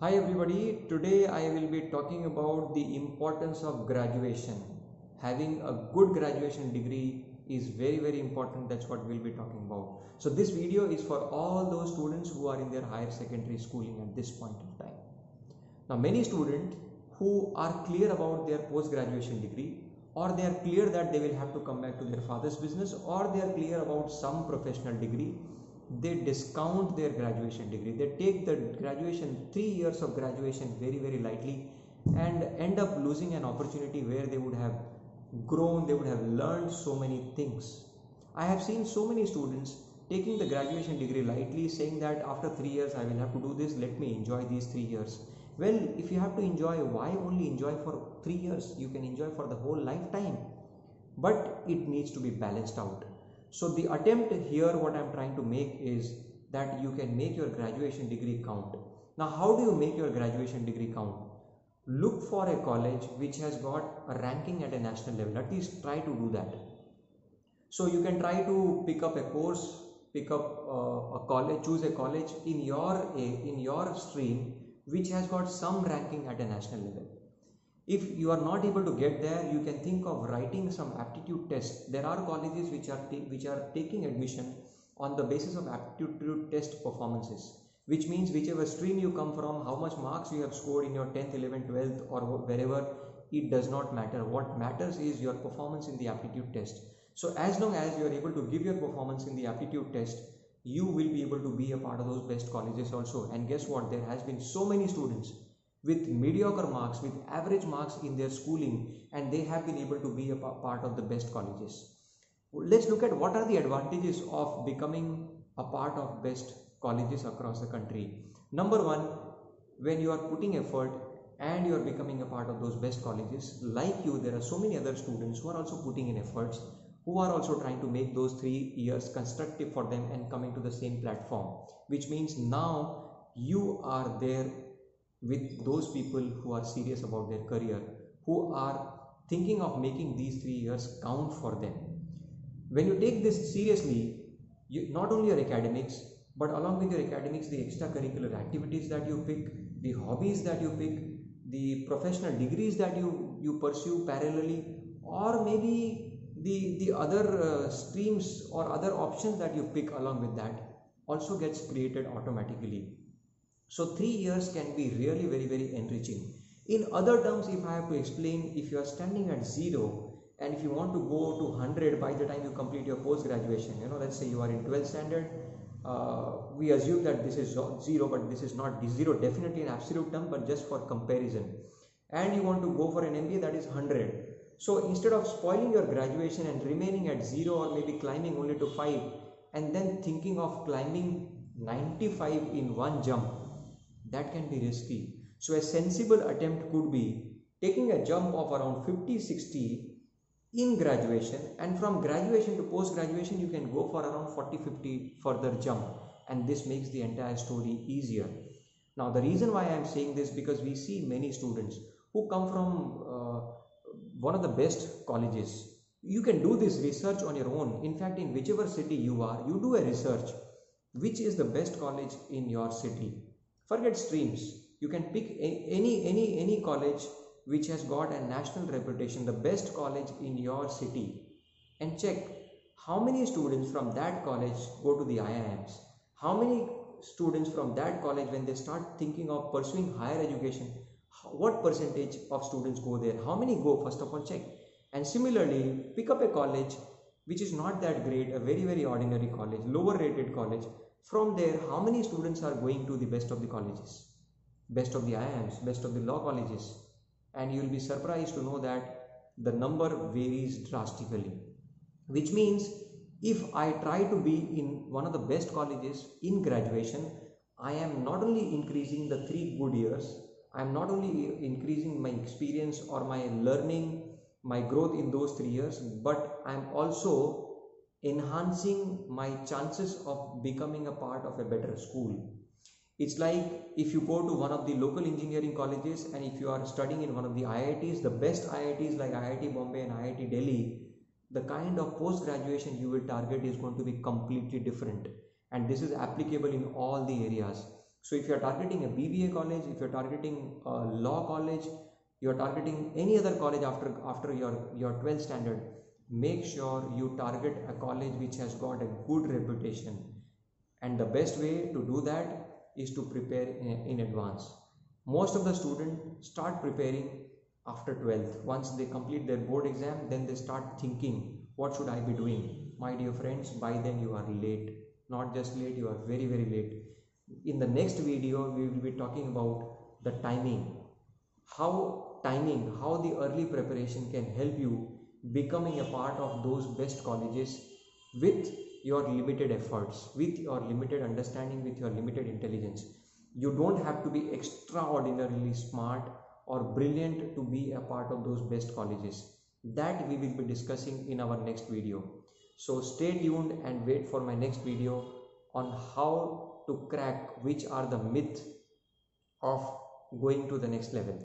Hi everybody, today I will be talking about the importance of graduation. Having a good graduation degree is very very important that's what we'll be talking about. So this video is for all those students who are in their higher secondary schooling at this point of time. Now many students who are clear about their post graduation degree or they are clear that they will have to come back to their father's business or they are clear about some professional degree they discount their graduation degree. They take the graduation 3 years of graduation very very lightly and end up losing an opportunity where they would have grown they would have learned so many things. I have seen so many students taking the graduation degree lightly saying that after 3 years i will have to do this let me enjoy these 3 years. Well if you have to enjoy why only enjoy for 3 years? You can enjoy for the whole lifetime. But it needs to be balanced out so the attempt here what I'm trying to make is that you can make your graduation degree count. Now how do you make your graduation degree count? Look for a college which has got a ranking at a national level. At least try to do that. So you can try to pick up a course, pick up uh, a college, choose a college in your in your stream which has got some ranking at a national level if you are not able to get there you can think of writing some aptitude test. There are colleges which are which are taking admission on the basis of aptitude test performances which means whichever stream you come from how much marks you have scored in your 10th 11th 12th or wherever it does not matter. What matters is your performance in the aptitude test. So as long as you are able to give your performance in the aptitude test you will be able to be a part of those best colleges also. And guess what? There has been so many students with mediocre marks, with average marks in their schooling, and they have been able to be a part of the best colleges. Let's look at what are the advantages of becoming a part of best colleges across the country. Number one, when you are putting effort and you are becoming a part of those best colleges, like you, there are so many other students who are also putting in efforts, who are also trying to make those three years constructive for them and coming to the same platform, which means now you are there with those people who are serious about their career, who are thinking of making these three years count for them. When you take this seriously, you, not only your academics, but along with your academics, the extracurricular activities that you pick, the hobbies that you pick, the professional degrees that you, you pursue parallelly, or maybe the, the other uh, streams or other options that you pick along with that also gets created automatically so three years can be really very, very enriching. In other terms, if I have to explain, if you are standing at zero and if you want to go to 100 by the time you complete your post graduation, you know, let's say you are in 12th standard, uh, we assume that this is zero, but this is not zero, definitely in absolute term, but just for comparison. And you want to go for an MBA that is 100. So instead of spoiling your graduation and remaining at zero or maybe climbing only to 5 and then thinking of climbing 95 in one jump, that can be risky. So a sensible attempt could be taking a jump of around 50 60 in graduation and from graduation to post graduation you can go for around 40 50 further jump and this makes the entire story easier. Now the reason why I am saying this because we see many students who come from uh, one of the best colleges. You can do this research on your own. In fact, in whichever city you are, you do a research. Which is the best college in your city? Forget streams. You can pick any any any college which has got a national reputation the best college in your city and check how many students from that college go to the IIMs how many students from that college when they start thinking of pursuing higher education what percentage of students go there? How many go? First of all check. And similarly pick up a college which is not that great a very very ordinary college lower rated college from there, how many students are going to the best of the colleges, best of the IIMs, best of the law colleges? And you will be surprised to know that the number varies drastically. Which means if I try to be in one of the best colleges in graduation, I am not only increasing the three good years, I am not only increasing my experience or my learning, my growth in those three years, but I am also enhancing my chances of becoming a part of a better school. It's like if you go to one of the local engineering colleges and if you are studying in one of the IITs, the best IITs like IIT Bombay and IIT Delhi, the kind of post graduation you will target is going to be completely different and this is applicable in all the areas. so if you are targeting a bba college if you're targeting a law college you're targeting any other college after after your your 12th standard. Make sure you target a college which has got a good reputation. And the best way to do that is to prepare in, in advance. Most of the students start preparing after 12th once they complete their board exam then they start thinking what should i be doing? My dear friends by then you are late. Not just late you are very very late. In the next video we will be talking about the timing. How timing how the early preparation can help you becoming a part of those best colleges with your limited efforts with your limited understanding with your limited intelligence. You don't have to be extraordinarily smart or brilliant to be a part of those best colleges. That we will be discussing in our next video. So stay tuned and wait for my next video on how to crack which are the myth of going to the next level